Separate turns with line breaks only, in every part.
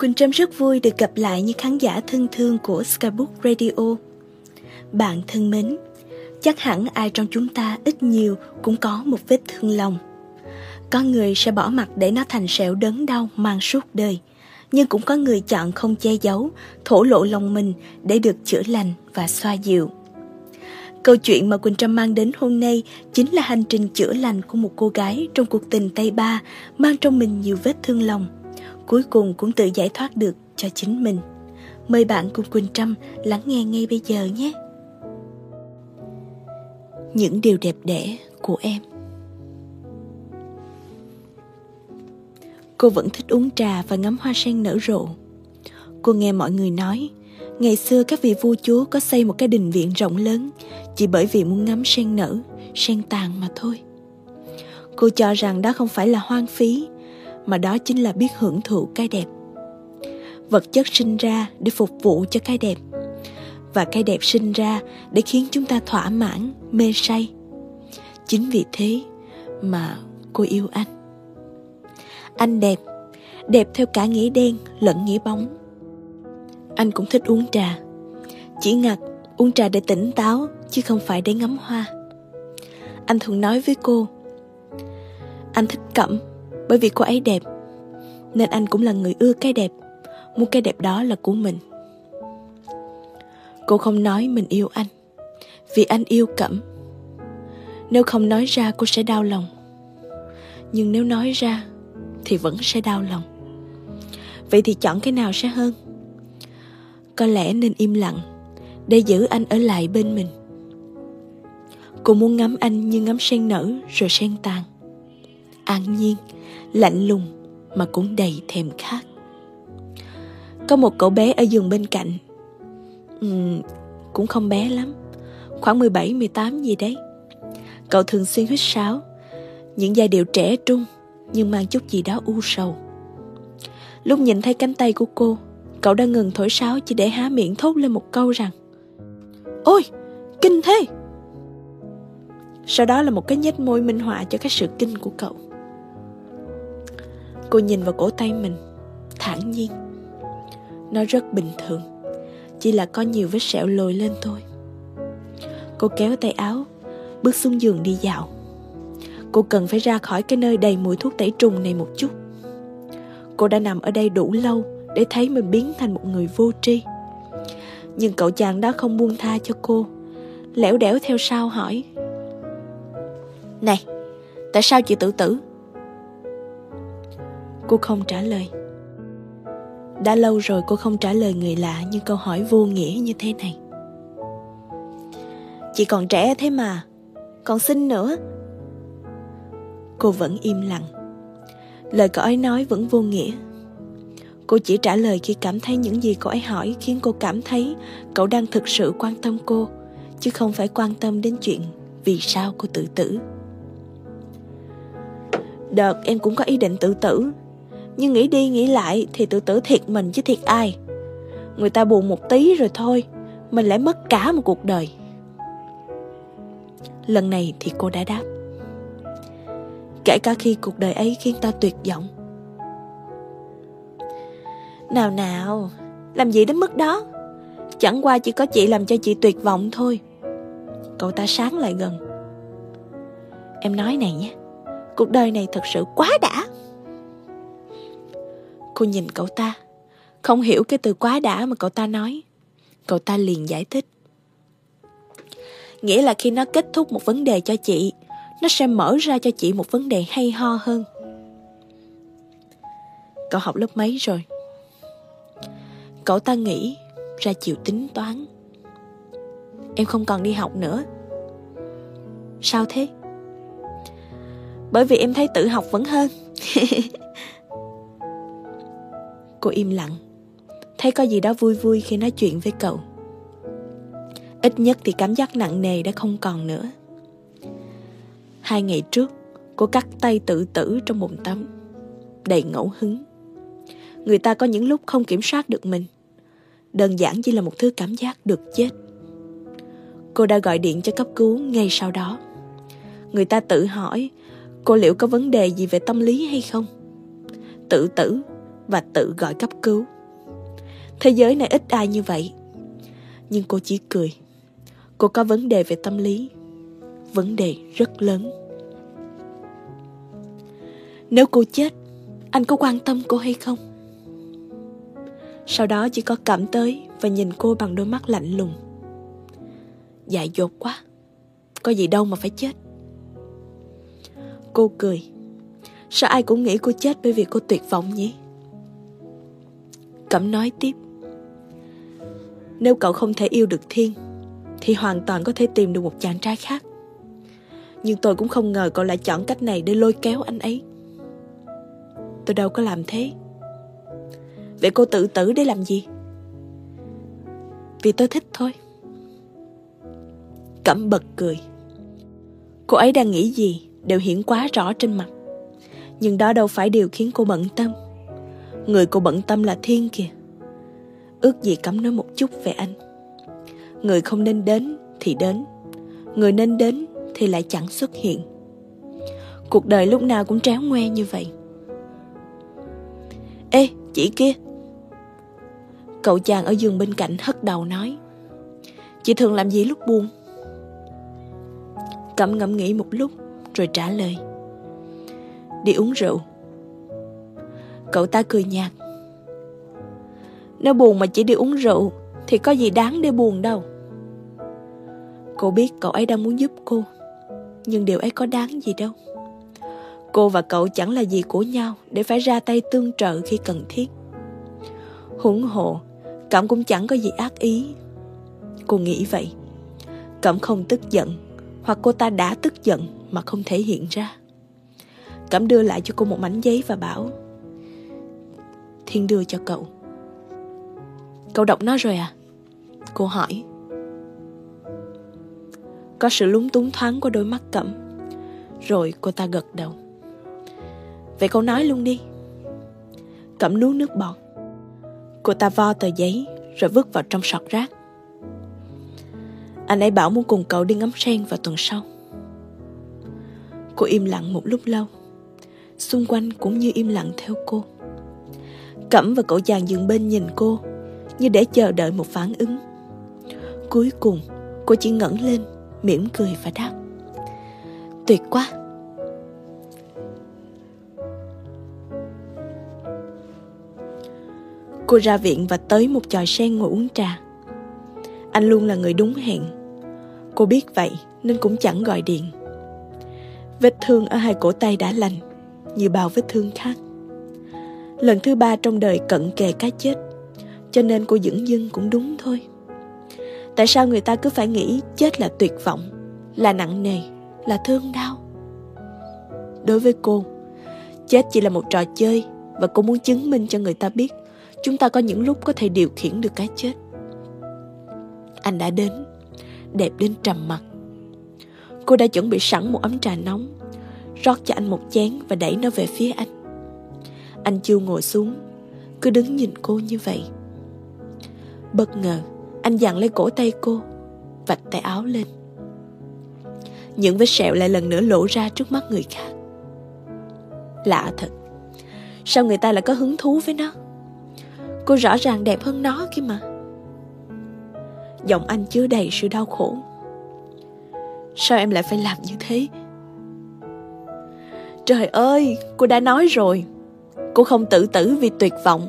Quỳnh Trâm rất vui được gặp lại những khán giả thân thương của Skybook Radio. Bạn thân mến, chắc hẳn ai trong chúng ta ít nhiều cũng có một vết thương lòng. Có người sẽ bỏ mặt để nó thành sẹo đớn đau mang suốt đời, nhưng cũng có người chọn không che giấu, thổ lộ lòng mình để được chữa lành và xoa dịu. Câu chuyện mà Quỳnh Trâm mang đến hôm nay chính là hành trình chữa lành của một cô gái trong cuộc tình tay ba mang trong mình nhiều vết thương lòng. Cuối cùng cũng tự giải thoát được cho chính mình. Mời bạn cùng Quỳnh Trâm lắng nghe ngay bây giờ nhé. Những điều đẹp đẽ của em Cô vẫn thích uống trà và ngắm hoa sen nở rộ. Cô nghe mọi người nói Ngày xưa các vị vua chúa có xây một cái đình viện rộng lớn chỉ bởi vì muốn ngắm sen nở, sen tàn mà thôi. Cô cho rằng đó không phải là hoang phí, mà đó chính là biết hưởng thụ cái đẹp. Vật chất sinh ra để phục vụ cho cái đẹp, và cái đẹp sinh ra để khiến chúng ta thỏa mãn, mê say. Chính vì thế mà cô yêu anh. Anh đẹp, đẹp theo cả nghĩa đen lẫn nghĩa bóng anh cũng thích uống trà Chỉ ngặt uống trà để tỉnh táo Chứ không phải để ngắm hoa Anh thường nói với cô Anh thích Cẩm bởi vì cô ấy đẹp, Nên anh cũng là người ưa cái đẹp. Muốn cái đẹp đó là của mình. Cô không nói mình yêu anh, Vì anh yêu Cẩm. Nếu không nói ra, cô sẽ đau lòng. Nhưng nếu nói ra, Thì vẫn sẽ đau lòng. Vậy thì chọn cái nào sẽ hơn? Có lẽ nên im lặng, để giữ anh ở lại bên mình. Cô muốn ngắm anh như ngắm sen nở, rồi sen tàn an nhiên lạnh lùng mà cũng đầy thèm khát có một cậu bé ở giường bên cạnh uhm, cũng không bé lắm khoảng 17, 18 gì đấy cậu thường xuyên huýt sáo những giai điệu trẻ trung nhưng mang chút gì đó u sầu lúc nhìn thấy cánh tay của cô Cậu đã ngừng thổi sáo chỉ để há miệng thốt lên một câu rằng Ôi, kinh thế! Sau đó là một cái nhếch môi minh họa cho cái sự kinh của cậu. Cô nhìn vào cổ tay mình, thản nhiên. Nó rất bình thường, chỉ là có nhiều vết sẹo lồi lên thôi. Cô kéo tay áo, bước xuống giường đi dạo. Cô cần phải ra khỏi cái nơi đầy mùi thuốc tẩy trùng này một chút. Cô đã nằm ở đây đủ lâu để thấy mình biến thành một người vô tri nhưng cậu chàng đó không buông tha cho cô lẻo đẻo theo sau hỏi này tại sao chị tự tử cô không trả lời. Đã lâu rồi cô không trả lời người lạ những câu hỏi vô nghĩa như thế này. Chị còn trẻ thế mà còn xinh nữa. Cô vẫn im lặng. Lời cậu ấy nói vẫn vô nghĩa. Cô chỉ trả lời khi cảm thấy những gì cậu ấy hỏi khiến cô cảm thấy cậu đang thực sự quan tâm cô, chứ không phải quan tâm đến chuyện vì sao cô tự tử. Đợt em cũng có ý định tự tử, nhưng nghĩ đi nghĩ lại thì tự tử thiệt mình chứ thiệt ai. Người ta buồn một tí rồi thôi, mình lại mất cả một cuộc đời. Lần này thì cô đã đáp. Kể cả khi cuộc đời ấy khiến ta tuyệt vọng nào nào, làm gì đến mức đó? Chẳng qua chỉ có chị làm cho chị tuyệt vọng thôi. Cậu ta sáng lại gần. Em nói này nhé, cuộc đời này thật sự quá đã. Cô nhìn cậu ta, không hiểu cái từ quá đã mà cậu ta nói. Cậu ta liền giải thích. Nghĩa là khi nó kết thúc một vấn đề cho chị, nó sẽ mở ra cho chị một vấn đề hay ho hơn. Cậu học lớp mấy rồi? Cậu ta nghĩ ra chịu tính toán Em không còn đi học nữa Sao thế? Bởi vì em thấy tự học vẫn hơn Cô im lặng. Thấy có gì đó vui vui khi nói chuyện với cậu. Ít nhất thì cảm giác nặng nề đã không còn nữa. Hai ngày trước, Cô cắt tay tự tử trong bồn tắm, Đầy ngẫu hứng. Người ta có những lúc không kiểm soát được mình. Đơn giản chỉ là một thứ cảm giác được chết. Cô đã gọi điện cho cấp cứu ngay sau đó. Người ta tự hỏi, Cô liệu có vấn đề gì về tâm lý hay không? Tự tử và tự gọi cấp cứu. Thế giới này ít ai như vậy. Nhưng cô chỉ cười. Cô có vấn đề về tâm lý. Vấn đề rất lớn. Nếu cô chết, anh có quan tâm cô hay không? Sau đó chỉ có cảm tới và nhìn cô bằng đôi mắt lạnh lùng. Dại dột quá. Có gì đâu mà phải chết. Cô cười. Sao ai cũng nghĩ cô chết bởi vì cô tuyệt vọng nhỉ? Cẩm nói tiếp. Nếu cậu không thể yêu được Thiên, thì hoàn toàn có thể tìm được một chàng trai khác. Nhưng tôi cũng không ngờ cậu lại chọn cách này để lôi kéo anh ấy. Tôi đâu có làm thế. Vậy cô tự tử để làm gì? Vì tôi thích thôi. Cẩm bật cười. Cô ấy đang nghĩ gì đều hiển quá rõ trên mặt. Nhưng đó đâu phải điều khiến cô bận tâm. Người cô bận tâm là Thiên kìa. Ước gì cấm nói một chút về anh. Người không nên đến thì đến. Người nên đến thì lại chẳng xuất hiện. Cuộc đời lúc nào cũng tréo ngoe như vậy. Ê, chị kia, Cậu chàng ở giường bên cạnh hất đầu nói Chị thường làm gì lúc buồn Cẩm ngẫm nghĩ một lúc Rồi trả lời Đi uống rượu Cậu ta cười nhạt. Nếu buồn mà chỉ đi uống rượu Thì có gì đáng để buồn đâu. Cô biết cậu ấy đang muốn giúp cô, Nhưng điều ấy có đáng gì đâu. Cô và cậu chẳng là gì của nhau Để phải ra tay tương trợ khi cần thiết. Huống hộ Cẩm cũng chẳng có gì ác ý. Cô nghĩ vậy. Cẩm không tức giận, Hoặc cô ta đã tức giận mà không thể hiện ra. Cẩm đưa lại cho cô một mảnh giấy và bảo Thiên đưa cho cậu Cậu đọc nó rồi à? Cô hỏi Có sự lúng túng thoáng qua đôi mắt Cẩm Rồi cô ta gật đầu Vậy cậu nói luôn đi Cẩm nuốt nước bọt Cô ta vo tờ giấy rồi vứt vào trong sọt rác. Anh ấy bảo muốn cùng cậu đi ngắm sen vào tuần sau. Cô im lặng một lúc lâu. Xung quanh cũng như im lặng theo cô. Cẩm và cậu chàng dừng bên nhìn cô như để chờ đợi một phản ứng. Cuối cùng, cô chỉ ngẩng lên, mỉm cười và đáp. Tuyệt quá! Cô ra viện và tới một tròi sen ngồi uống trà. Anh luôn là người đúng hẹn. Cô biết vậy nên cũng chẳng gọi điện. Vết thương ở hai cổ tay đã lành, như bao vết thương khác. Lần thứ ba trong đời cận kề cái chết, cho nên cô dửng dưng cũng đúng thôi. Tại sao người ta cứ phải nghĩ chết là tuyệt vọng, là nặng nề, là thương đau? Đối với cô, chết chỉ là một trò chơi và cô muốn chứng minh cho người ta biết chúng ta có những lúc có thể điều khiển được cái chết anh đã đến đẹp đến trầm mặc cô đã chuẩn bị sẵn một ấm trà nóng rót cho anh một chén và đẩy nó về phía anh anh chưa ngồi xuống, cứ đứng nhìn cô như vậy. Bất ngờ, anh dặn lấy cổ tay cô, vạch tay áo lên. Những vết sẹo lại lần nữa lộ ra trước mắt người khác. Lạ thật, sao người ta lại có hứng thú với nó? Cô rõ ràng đẹp hơn nó kia mà. Giọng anh chứa đầy sự đau khổ. Sao em lại phải làm như thế? Trời ơi, Cô đã nói rồi. Cô không tự tử vì tuyệt vọng.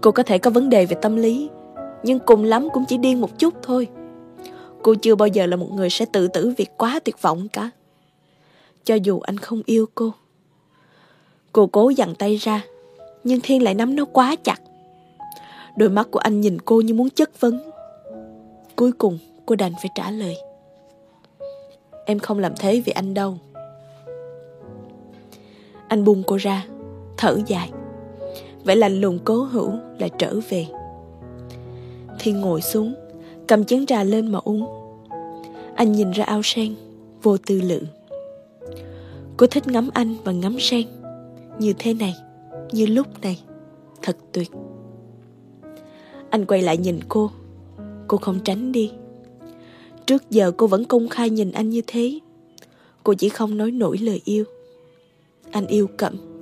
Cô có thể có vấn đề về tâm lý, Nhưng cùng lắm cũng chỉ điên một chút thôi. Cô chưa bao giờ là một người sẽ tự tử vì quá tuyệt vọng cả. Cho dù anh không yêu cô Cô cố dằn tay ra, Nhưng Thiên lại nắm nó quá chặt. Đôi mắt của anh nhìn cô như muốn chất vấn. Cuối cùng, cô đành phải trả lời. Em không làm thế vì anh đâu. Anh buông cô ra. Thở dài. Vậy lạnh lùng cố hữu lại trở về. Thiên ngồi xuống, Cầm chén trà lên mà uống. Anh nhìn ra ao sen, Vô tư lự. Cô thích ngắm anh và ngắm sen. Như thế này, Như lúc này. Thật tuyệt. Anh quay lại nhìn cô. Cô không tránh đi. Trước giờ cô vẫn công khai nhìn anh như thế. Cô chỉ không nói nổi lời yêu. Anh yêu cậm.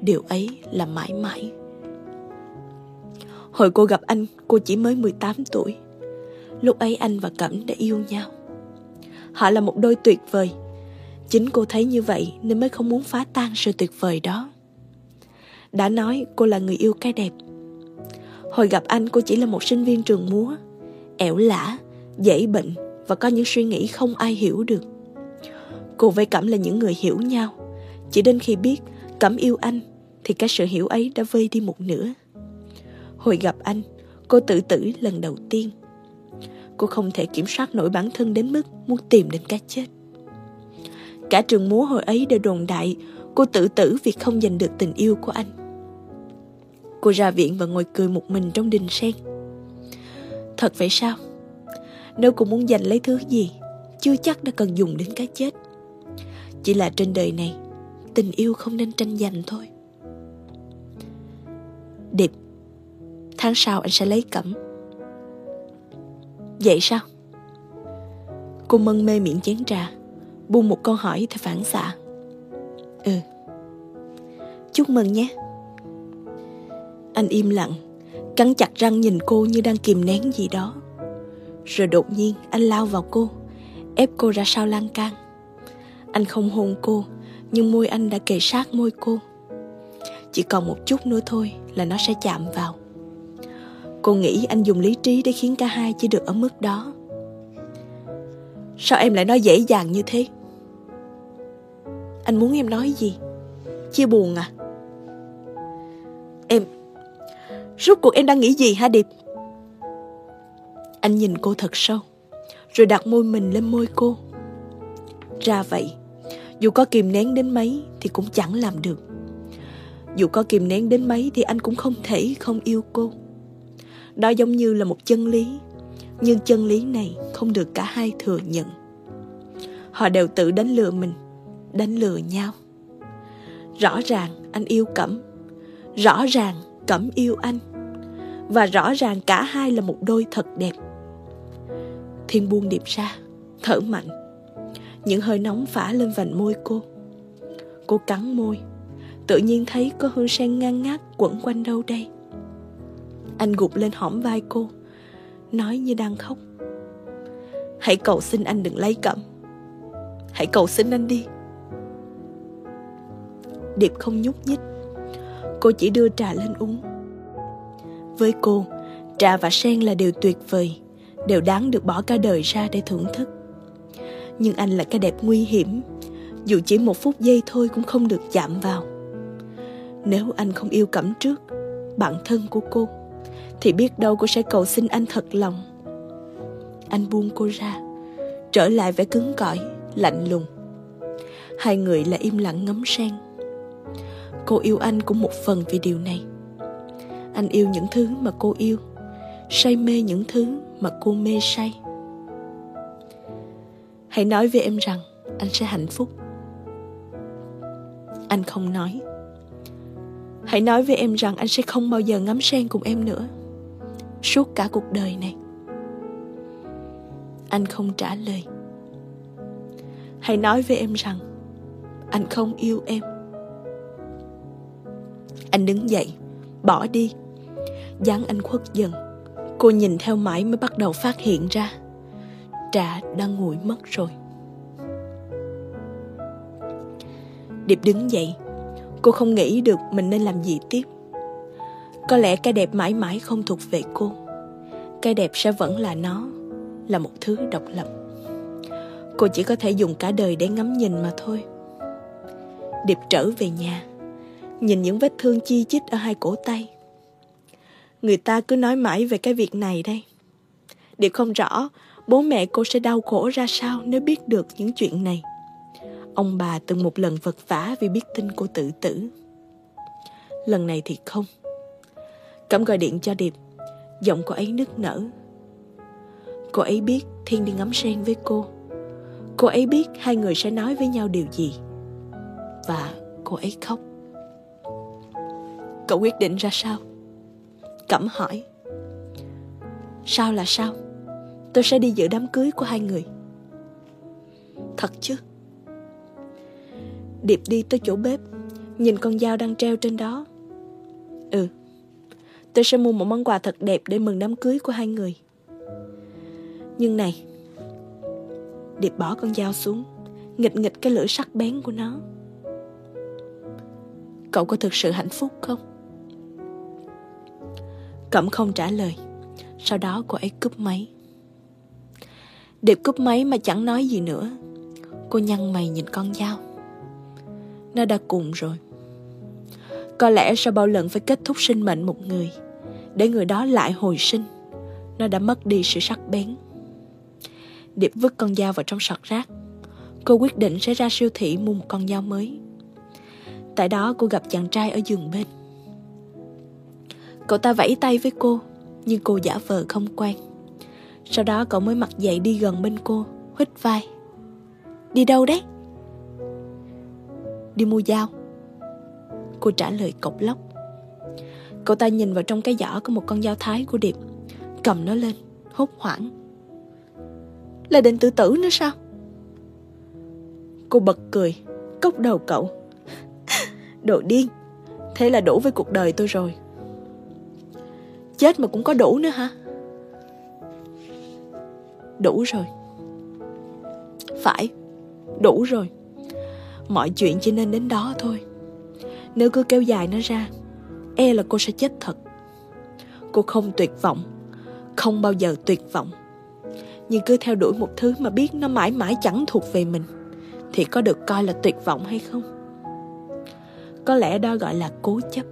Điều ấy là mãi mãi Hồi cô gặp anh, cô chỉ mới 18 tuổi. Lúc ấy anh và Cẩm đã yêu nhau. Họ là một đôi tuyệt vời. Chính cô thấy như vậy nên mới không muốn phá tan sự tuyệt vời đó. Đã nói cô là người yêu cái đẹp. Hồi gặp anh cô chỉ là một sinh viên trường múa, ẻo lả, dễ bệnh và có những suy nghĩ không ai hiểu được. Cô với Cẩm là những người hiểu nhau. Chỉ đến khi biết Cẩm yêu anh thì cái sự hiểu ấy đã vơi đi một nửa. Hồi gặp anh, cô tự tử lần đầu tiên. Cô không thể kiểm soát nổi bản thân đến mức muốn tìm đến cái chết. Cả trường múa hồi ấy đều đồn đại cô tự tử vì không giành được tình yêu của anh. Cô ra viện và ngồi cười một mình trong đình sen. Thật vậy sao? Nếu cô muốn giành lấy thứ gì, chưa chắc đã cần dùng đến cái chết. Chỉ là trên đời này, tình yêu không nên tranh giành thôi. Điệp, tháng sau anh sẽ lấy cẩm. Vậy sao? Cô mân mê miệng chén trà, buông một câu hỏi theo phản xạ. Ừ. Chúc mừng nhé. Anh im lặng, cắn chặt răng nhìn cô như đang kìm nén gì đó. Rồi đột nhiên anh lao vào cô, ép cô ra sau lan can. Anh không hôn cô, nhưng môi anh đã kề sát môi cô. Chỉ còn một chút nữa thôi là nó sẽ chạm vào. Cô nghĩ anh dùng lý trí để khiến cả hai chỉ được ở mức đó. Sao em lại nói dễ dàng như thế? Anh muốn em nói gì? Chia buồn à? Em... Rốt cuộc em đang nghĩ gì hả Điệp? Anh nhìn cô thật sâu, Rồi đặt môi mình lên môi cô Ra vậy dù có kìm nén đến mấy Thì cũng chẳng làm được. Dù có kìm nén đến mấy Thì anh cũng không thể không yêu cô. Đó giống như là một chân lý, Nhưng chân lý này Không được cả hai thừa nhận. Họ đều tự đánh lừa mình, Đánh lừa nhau. Rõ ràng anh yêu Cẩm, Rõ ràng Cẩm yêu anh, Và rõ ràng cả hai là một đôi thật đẹp. Thiên buông điệp ra, Thở mạnh. Những hơi nóng phả lên vành môi cô. Cô cắn môi. Tự nhiên thấy có hương sen ngang ngát quẩn quanh đâu đây. Anh gục lên hõm vai cô, Nói như đang khóc. Hãy cầu xin anh đừng lấy cẩm. Hãy cầu xin anh đi. Điệp không nhúc nhích. Cô chỉ đưa trà lên uống. Với cô, Trà và sen là điều tuyệt vời, đều đáng được bỏ cả đời ra để thưởng thức. Nhưng anh là cái đẹp nguy hiểm, dù chỉ một phút giây thôi cũng không được chạm vào. Nếu anh không yêu Cẩm trước, bạn thân của cô, thì biết đâu cô sẽ cầu xin anh thật lòng. Anh buông cô ra, trở lại vẻ cứng cỏi, lạnh lùng. Hai người lại im lặng ngắm sen. Cô yêu anh cũng một phần vì điều này. Anh yêu những thứ mà cô yêu, say mê những thứ mà cô mê say hãy nói với em rằng, anh sẽ hạnh phúc. Anh không nói. Hãy nói với em rằng anh sẽ không bao giờ ngắm sen cùng em nữa. Suốt cả cuộc đời này. Anh không trả lời. Hãy nói với em rằng, anh không yêu em. Anh đứng dậy, bỏ đi. Dáng anh khuất dần. Cô nhìn theo mãi mới bắt đầu phát hiện ra. Trà đang nguội mất rồi. Điệp đứng dậy. Cô không nghĩ được mình nên làm gì tiếp. Có lẽ cái đẹp mãi mãi không thuộc về cô. Cái đẹp sẽ vẫn là nó, Là một thứ độc lập. Cô chỉ có thể dùng cả đời để ngắm nhìn mà thôi. Điệp trở về nhà, Nhìn những vết thương chi chít ở hai cổ tay. Người ta cứ nói mãi về cái việc này đây. Điệp không rõ bố mẹ cô sẽ đau khổ ra sao nếu biết được những chuyện này. Ông bà từng một lần vật vã vì biết tin cô tự tử. Lần này thì không. Cẩm gọi điện cho Điệp, giọng cô ấy nức nở. Cô ấy biết Thiên đi ngắm sen với cô. Cô ấy biết hai người sẽ nói với nhau điều gì. Và cô ấy khóc. Cậu quyết định ra sao? Cẩm hỏi Sao là sao Tôi sẽ đi dự đám cưới của hai người Thật chứ Điệp đi tới chỗ bếp Nhìn con dao đang treo trên đó Ừ Tôi sẽ mua một món quà thật đẹp để mừng đám cưới của hai người. Nhưng này, Điệp bỏ con dao xuống, nghịch nghịch cái lưỡi sắc bén của nó. Cậu có thực sự hạnh phúc không? Cẩm không trả lời. Sau đó cô ấy cúp máy. Điệp cúp máy mà chẳng nói gì nữa. Cô nhăn mày nhìn con dao. Nó đã cùng rồi. Có lẽ sau bao lần phải kết thúc sinh mệnh một người, để người đó lại hồi sinh, nó đã mất đi sự sắc bén. Điệp vứt con dao vào trong sọt rác. Cô quyết định sẽ ra siêu thị mua một con dao mới. Tại đó cô gặp chàng trai ở giường bên. Cậu ta vẫy tay với cô, nhưng cô giả vờ không quen. Sau đó cậu mới mặc dậy đi gần bên cô, hít vai. Đi đâu đấy? Đi mua dao. Cô trả lời cộc lốc. Cậu ta nhìn vào trong cái giỏ có một con dao thái của Điệp, cầm nó lên, hốt hoảng. Là định tự tử nữa sao? Cô bật cười, cốc đầu cậu. Đồ điên, thế là đủ với cuộc đời tôi rồi. Chết mà cũng có đủ nữa hả? Đủ rồi. Phải, đủ rồi. Mọi chuyện chỉ nên đến đó thôi. Nếu cứ kéo dài nó ra, e là cô sẽ chết thật. Cô không tuyệt vọng, không bao giờ tuyệt vọng. Nhưng cứ theo đuổi một thứ mà biết nó mãi mãi chẳng thuộc về mình, thì có được coi là tuyệt vọng hay không? Có lẽ đó gọi là cố chấp.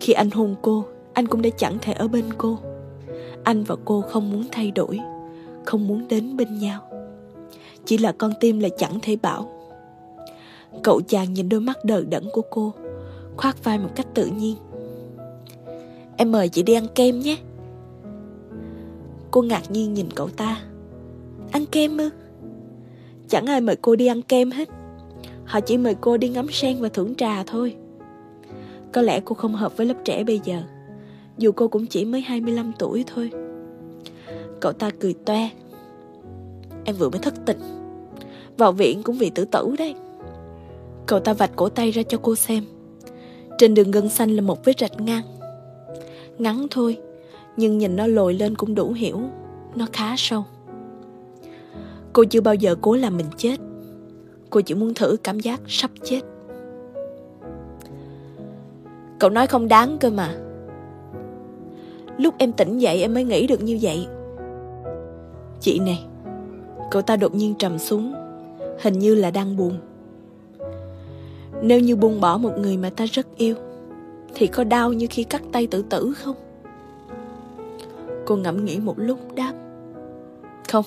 Khi anh hôn cô, anh cũng đã chẳng thể ở bên cô. Anh và cô không muốn thay đổi, không muốn đến bên nhau. Chỉ là con tim là chẳng thể bảo. Cậu chàng nhìn đôi mắt đờ đẫn của cô, khoác vai một cách tự nhiên. Em mời chị đi ăn kem nhé. Cô ngạc nhiên nhìn cậu ta. Ăn kem ư? Chẳng ai mời cô đi ăn kem hết. Họ chỉ mời cô đi ngắm sen và thưởng trà thôi. Có lẽ cô không hợp với lớp trẻ bây giờ dù cô cũng chỉ mới 25 tuổi thôi. Cậu ta cười toe. Em vừa mới thất tình. Vào viện cũng vì tự tử đấy. Cậu ta vạch cổ tay ra cho cô xem. Trên đường gân xanh là một vết rạch ngang. Ngắn thôi, Nhưng nhìn nó lồi lên cũng đủ hiểu. Nó khá sâu. Cô chưa bao giờ cố làm mình chết. Cô chỉ muốn thử cảm giác sắp chết. Cậu nói không đáng cơ mà. Lúc em tỉnh dậy em mới nghĩ được như vậy. Chị này Cậu ta đột nhiên trầm xuống Hình như là đang buồn. Nếu như buông bỏ một người mà ta rất yêu Thì có đau như khi cắt tay tự tử không? Cô ngẫm nghĩ một lúc đáp Không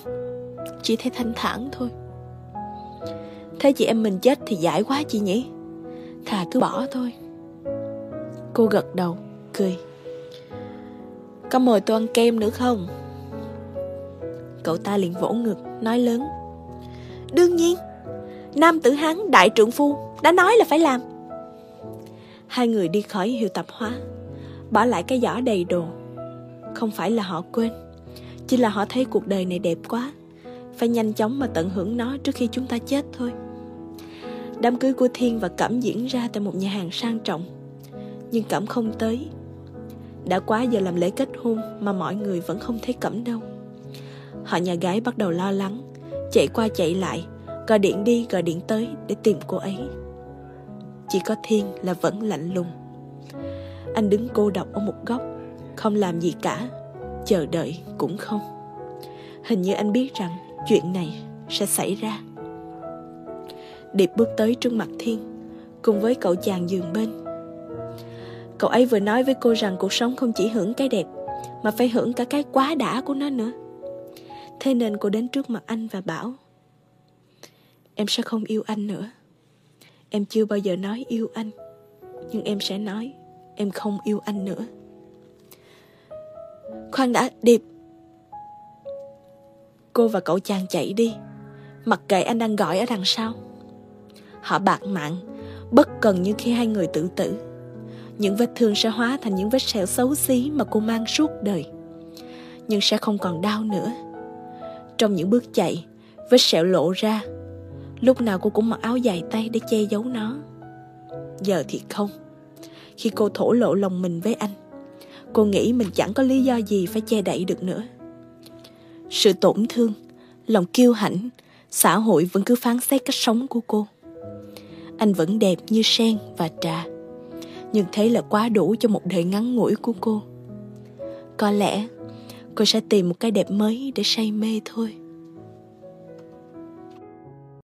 Chỉ thấy thanh thản thôi. Thế chị em mình chết thì giải quá chị nhỉ? Thà cứ bỏ thôi. Cô gật đầu, cười. Có mời tôi ăn kem nữa không? Cậu ta liền vỗ ngực, nói lớn. Đương nhiên Nam tử Hán đại trượng phu Đã nói là phải làm. Hai người đi khỏi hiệu tập hóa Bỏ lại cái giỏ đầy đồ. Không phải là họ quên Chỉ là họ thấy cuộc đời này đẹp quá. Phải nhanh chóng mà tận hưởng nó Trước khi chúng ta chết thôi. Đám cưới của Thiên và Cẩm diễn ra tại một nhà hàng sang trọng. Nhưng Cẩm không tới. Đã quá giờ làm lễ kết hôn mà mọi người vẫn không thấy Cẩm đâu. Họ nhà gái bắt đầu lo lắng, chạy qua chạy lại, gọi điện đi gọi điện tới để tìm cô ấy. Chỉ có Thiên là vẫn lạnh lùng. Anh đứng cô độc ở một góc, không làm gì cả, chờ đợi cũng không. Hình như anh biết rằng chuyện này sẽ xảy ra. Điệp bước tới trước mặt Thiên, cùng với cậu chàng giường bên Cậu ấy vừa nói với cô rằng cuộc sống không chỉ hưởng cái đẹp Mà phải hưởng cả cái quá đã của nó nữa. Thế nên cô đến trước mặt anh và bảo Em sẽ không yêu anh nữa. Em chưa bao giờ nói yêu anh Nhưng em sẽ nói Em không yêu anh nữa. Khoan đã, Điệp. Cô và cậu chàng chạy đi Mặc kệ anh đang gọi ở đằng sau. Họ bạc mạng Bất cần như khi hai người tự tử những vết thương sẽ hóa thành những vết sẹo xấu xí mà cô mang suốt đời nhưng sẽ không còn đau nữa trong những bước chạy vết sẹo lộ ra lúc nào cô cũng mặc áo dài tay để che giấu nó giờ thì không khi cô thổ lộ lòng mình với anh. Cô nghĩ mình chẳng có lý do gì phải che đậy được nữa. Sự tổn thương, lòng kiêu hãnh, xã hội vẫn cứ phán xét cách sống của cô. Anh vẫn đẹp như sen và trà, nhưng thế là quá đủ cho một đời ngắn ngủi của cô. Có lẽ cô sẽ tìm một cái đẹp mới để say mê thôi.